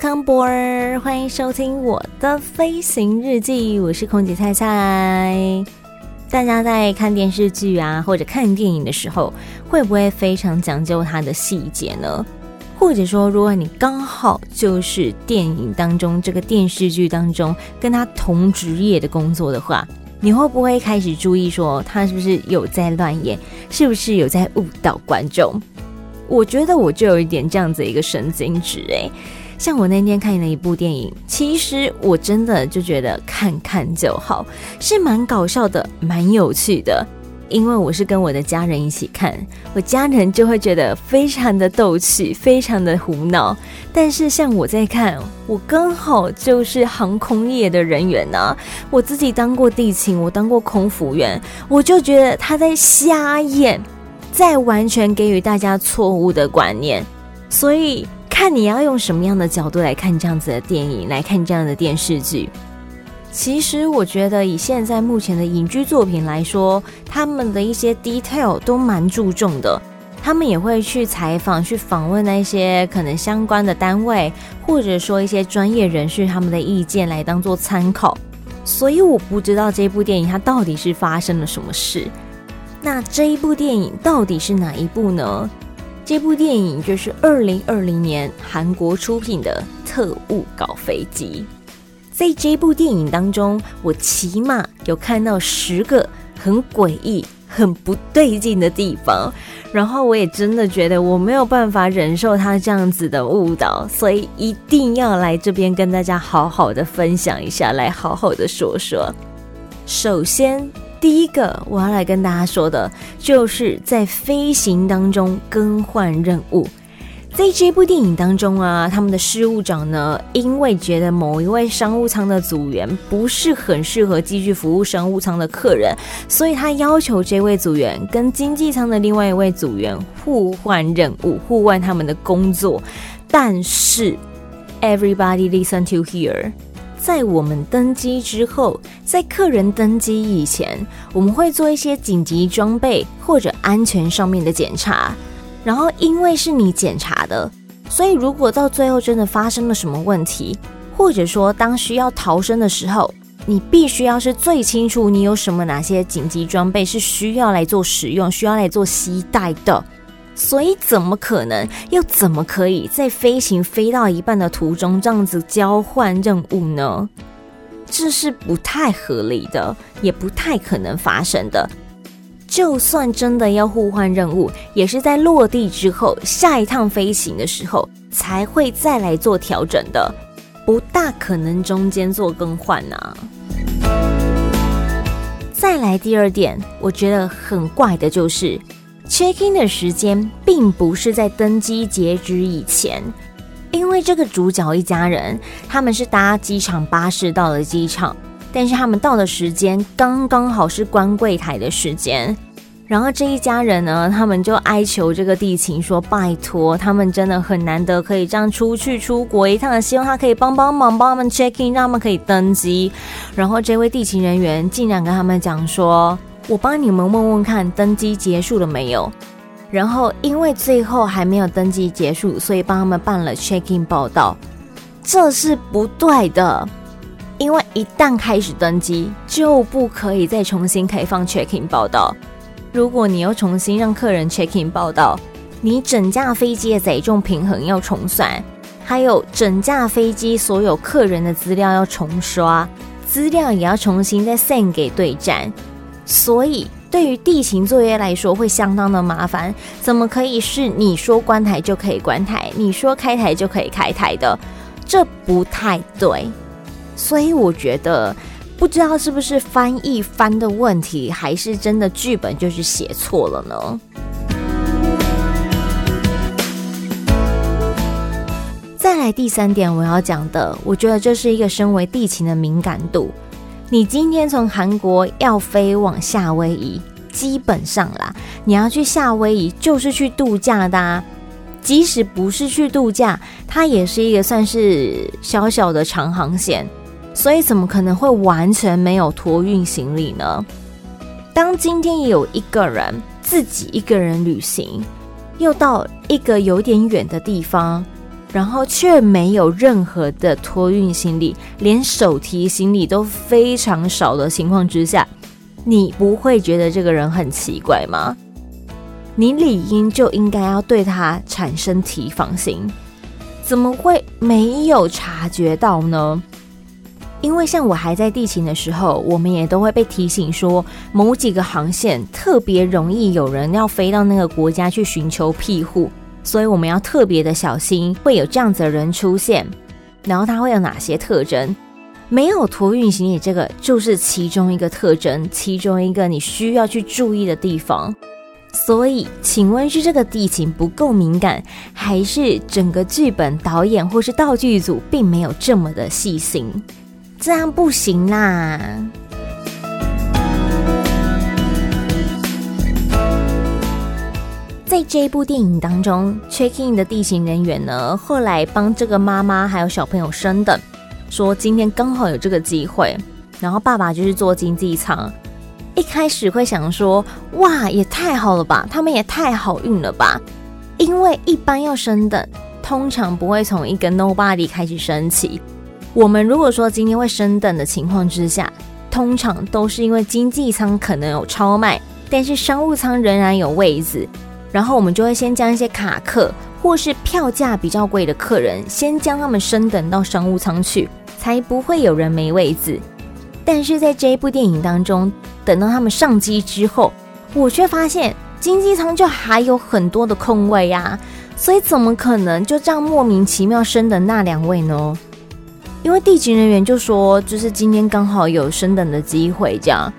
Welcome board，欢迎收听我的飞行日记，我是空姐菜菜。大家在看电视剧啊，或者看电影的时候，会不会非常讲究它的细节呢？或者说，如果你刚好就是电影当中这个电视剧当中跟他同职业的工作的话，你会不会开始注意说他是不是有在乱演，是不是有在误导观众？我觉得我就有一点这样子一个神经质诶。像我那天看了一部电影，其实我真的就觉得看看就好，是蛮搞笑的，蛮有趣的。因为我是跟我的家人一起看，我家人就会觉得非常的逗趣，非常的胡闹。但是像我在看，我刚好就是航空业的人员呐，我自己当过地勤，我当过空服员，我就觉得他在瞎演，在完全给予大家错误的观念，所以。看你要用什么样的角度来看这样子的电影，来看这样的电视剧。其实我觉得以现在目前的影剧作品来说，他们的一些 detail 都蛮注重的。他们也会去采访、去访问那些可能相关的单位，或者说一些专业人士他们的意见来当做参考。所以我不知道这部电影它到底是发生了什么事。那这一部电影到底是哪一部呢？这部电影就是二零二零年韩国出品的《特务搞飞机》。在这部电影当中，我起码有看到十个很诡异、很不对劲的地方，然后我也真的觉得我没有办法忍受他这样子的误导，所以一定要来这边跟大家好好的分享一下，来好好的说说。首先。第一个我要来跟大家说的，就是在飞行当中更换任务。在这部电影当中啊，他们的事务长呢，因为觉得某一位商务舱的组员不是很适合继续服务商务舱的客人，所以他要求这位组员跟经济舱的另外一位组员互换任务，互换他们的工作。但是，everybody listen to here。在我们登机之后，在客人登机以前，我们会做一些紧急装备或者安全上面的检查。然后，因为是你检查的，所以如果到最后真的发生了什么问题，或者说当需要逃生的时候，你必须要是最清楚你有什么哪些紧急装备是需要来做使用、需要来做携带的。所以怎么可能？又怎么可以在飞行飞到一半的途中这样子交换任务呢？这是不太合理的，也不太可能发生的。就算真的要互换任务，也是在落地之后，下一趟飞行的时候才会再来做调整的，不大可能中间做更换啊。再来第二点，我觉得很怪的就是。Check-in 的时间并不是在登机截止以前，因为这个主角一家人他们是搭机场巴士到了机场，但是他们到的时间刚刚好是关柜台的时间，然后这一家人呢，他们就哀求这个地勤说：“拜托，他们真的很难得可以这样出去出国一趟，希望他可以帮帮忙，帮他们 check-in，让他们可以登机。”然后这位地勤人员竟然跟他们讲说。我帮你们问问看，登机结束了没有？然后因为最后还没有登机结束，所以帮他们办了 check-in 报到。这是不对的，因为一旦开始登机，就不可以再重新开放 check-in 报到。如果你要重新让客人 check-in 报到，你整架飞机的载重平衡要重算，还有整架飞机所有客人的资料要重刷，资料也要重新再 send 给对站。所以，对于地勤作业来说会相当的麻烦。怎么可以是你说关台就可以关台，你说开台就可以开台的？这不太对。所以我觉得，不知道是不是翻译翻的问题，还是真的剧本就是写错了呢？再来第三点我要讲的，我觉得这是一个身为地勤的敏感度。你今天从韩国要飞往夏威夷，基本上啦，你要去夏威夷就是去度假的。即使不是去度假，它也是一个算是小小的长航线，所以怎么可能会完全没有托运行李呢？当今天有一个人自己一个人旅行，又到一个有点远的地方。然后却没有任何的托运行李，连手提行李都非常少的情况之下，你不会觉得这个人很奇怪吗？你理应就应该要对他产生提防心，怎么会没有察觉到呢？因为像我还在地勤的时候，我们也都会被提醒说，某几个航线特别容易有人要飞到那个国家去寻求庇护。所以我们要特别的小心，会有这样子的人出现。然后他会有哪些特征？没有托运行李，这个就是其中一个特征，其中一个你需要去注意的地方。所以，请问是这个地勤不够敏感，还是整个剧本导演或是道具组并没有这么的细心？这样不行啦！在这一部电影当中，check in 的地勤人员呢，后来帮这个妈妈还有小朋友升等，说今天刚好有这个机会，然后爸爸就是坐经济舱。一开始会想说，哇，也太好了吧，他们也太好运了吧，因为一般要升等，通常不会从一个 nobody 开始升起。我们如果说今天会升等的情况之下，通常都是因为经济舱可能有超卖，但是商务舱仍然有位子。然后我们就会先将一些卡客或是票价比较贵的客人，先将他们升等到商务舱去，才不会有人没位子。但是在这一部电影当中，等到他们上机之后，我却发现经济舱就还有很多的空位呀，所以怎么可能就这样莫名其妙升的那两位呢？因为地勤人员就说，就是今天刚好有升等的机会，这样。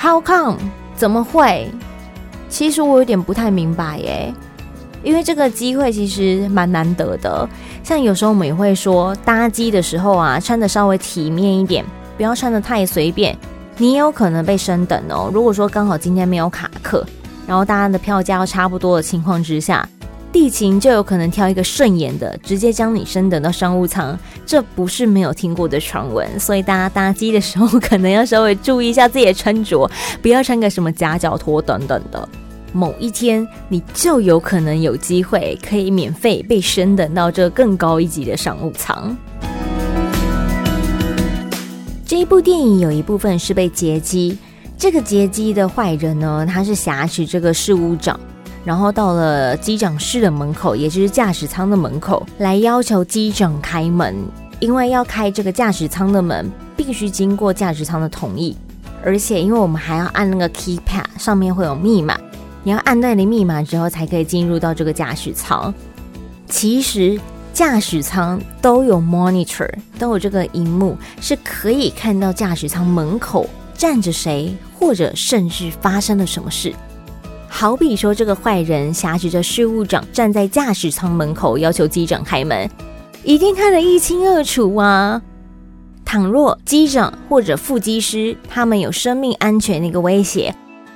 How come？怎么会？其实我有点不太明白耶，因为这个机会其实蛮难得的。像有时候我们也会说，搭机的时候啊，穿的稍微体面一点，不要穿的太随便。你也有可能被升等哦。如果说刚好今天没有卡客，然后大家的票价差不多的情况之下，地勤就有可能挑一个顺眼的，直接将你升等到商务舱。这不是没有听过的传闻，所以大家搭机的时候可能要稍微注意一下自己的穿着，不要穿个什么夹脚拖等等的。某一天，你就有可能有机会可以免费被升等到这更高一级的商务舱。这一部电影有一部分是被劫机，这个劫机的坏人呢，他是挟持这个事务长，然后到了机长室的门口，也就是驾驶舱的门口，来要求机长开门，因为要开这个驾驶舱的门，必须经过驾驶舱的同意，而且因为我们还要按那个 keypad，上面会有密码。你要按那里密码之后，才可以进入到这个驾驶舱。其实驾驶舱都有 monitor，都有这个荧幕，是可以看到驾驶舱门口站着谁，或者甚至发生了什么事。好比说，这个坏人挟持着事务长站在驾驶舱门口，要求机长开门，一定看得一清二楚啊。倘若机长或者副机师他们有生命安全的一个威胁。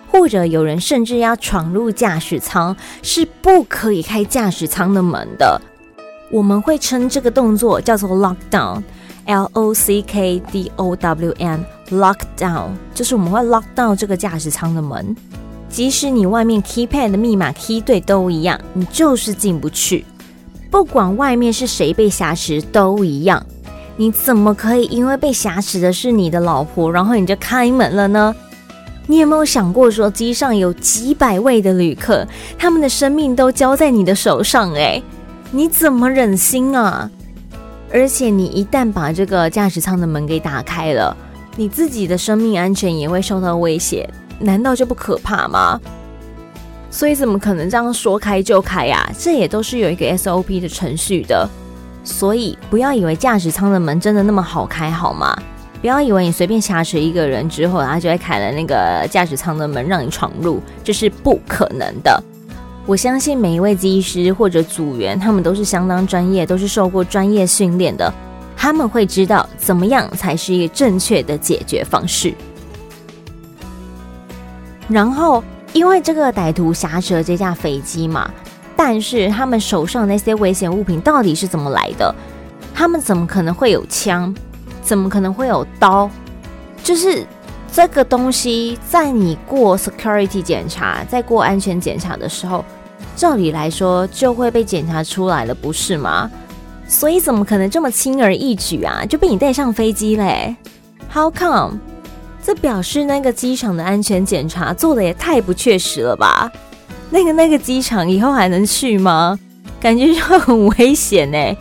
或者有人甚至要闯入驾驶舱，是不可以开驾驶舱的门的。我们会称这个动作叫做 lockdown，L O C K D O W N，lockdown 就是我们会 lock down 这个驾驶舱的门。即使你外面 keypad 的密码 key 对都一样，你就是进不去。不管外面是谁被挟持都一样。你怎么可以因为被挟持的是你的老婆，然后你就开门了呢？你有没有想过，说机上有几百位的旅客，他们的生命都交在你的手上？诶，你怎么忍心啊？而且你一旦把这个驾驶舱的门给打开了，你自己的生命安全也会受到威胁，难道就不可怕吗？所以怎么可能这样说开就开呀？这也都是有一个 SOP 的程序的，所以不要以为驾驶舱的门真的那么好开，好吗？不要以为你随便挟持一个人之后，他就会开了那个驾驶舱的门让你闯入，这是不可能的。我相信每一位机师或者组员，他们都是相当专业，都是受过专业训练的，他们会知道怎么样才是一个正确的解决方式。然后，因为这个歹徒挟持了这架飞机嘛，但是他们手上那些危险物品到底是怎么来的？他们怎么可能会有枪？怎么可能会有刀？就是这个东西，在你过 security 检查，在过安全检查的时候，照理来说就会被检查出来了，不是吗？所以怎么可能这么轻而易举啊，就被你带上飞机嘞？How come？这表示那个机场的安全检查做得也太不确实了吧？那个那个机场以后还能去吗？感觉就很危险呢。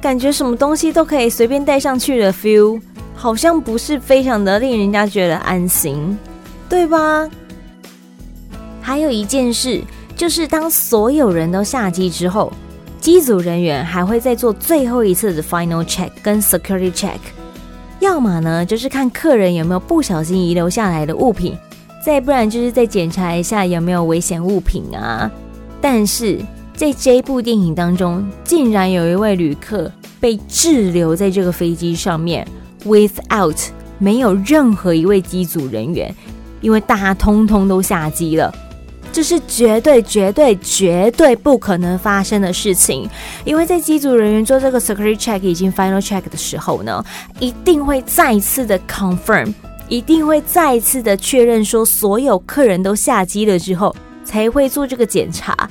感觉什么东西都可以随便带上去的 feel，好像不是非常的令人家觉得安心，对吧？还有一件事，就是当所有人都下机之后，机组人员还会再做最后一次的 final check 跟 security check。要么呢，就是看客人有没有不小心遗留下来的物品，再不然就是再检查一下有没有危险物品啊。但是在这部电影当中，竟然有一位旅客被滞留在这个飞机上面，without 没有任何一位机组人员，因为大家通通都下机了。这是绝对、绝对、绝对不可能发生的事情，因为在机组人员做这个 security check 以及 final check 的时候呢，一定会再一次的 confirm，一定会再一次的确认说所有客人都下机了之后，才会做这个检查。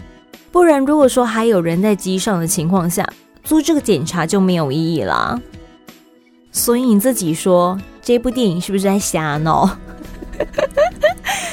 不然，如果说还有人在机上的情况下，做这个检查就没有意义啦。所以你自己说，这部电影是不是在瞎闹？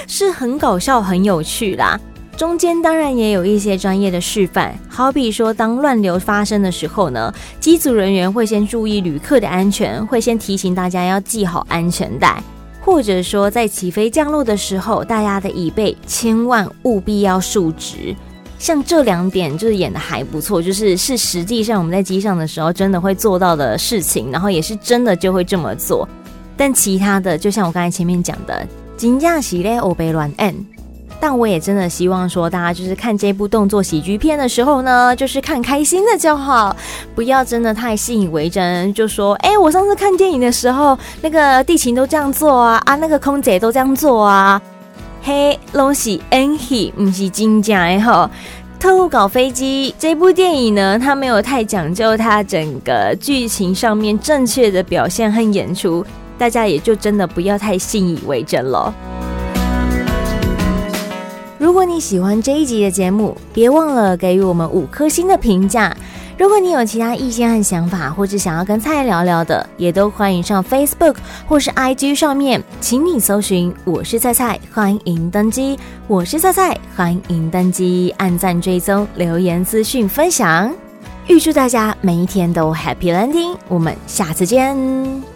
是很搞笑、很有趣啦。中间当然也有一些专业的示范，好比说，当乱流发生的时候呢，机组人员会先注意旅客的安全，会先提醒大家要系好安全带，或者说在起飞降落的时候，大家的椅背千万务必要竖直。像这两点就是演得还不错，就是是实际上我们在机上的时候真的会做到的事情，然后也是真的就会这么做。但其他的，就像我刚才前面讲的。金价系列欧贝乱 N，但我也真的希望说，大家就是看这部动作喜剧片的时候呢，就是看开心的就好，不要真的太信以为真，就说，哎、我上次看电影的时候，那个地勤都这样做啊，啊，那个空姐都这样做啊，嘿，拢是演戏，不是真正的吼。特务搞飞机这部电影呢，它没有太讲究它整个剧情上面正确的表现和演出。大家也就真的不要太信以为真了。如果你喜欢这一集的节目，别忘了给予我们五颗星的评价。如果你有其他意见和想法，或者想要跟菜聊聊的，也都欢迎上 Facebook 或是 IG 上面，请你搜寻“我是菜菜”，欢迎登机。我是菜菜，欢迎登机，按赞追踪，留言资讯分享。预祝大家每一天都 Happy Landing，我们下次见。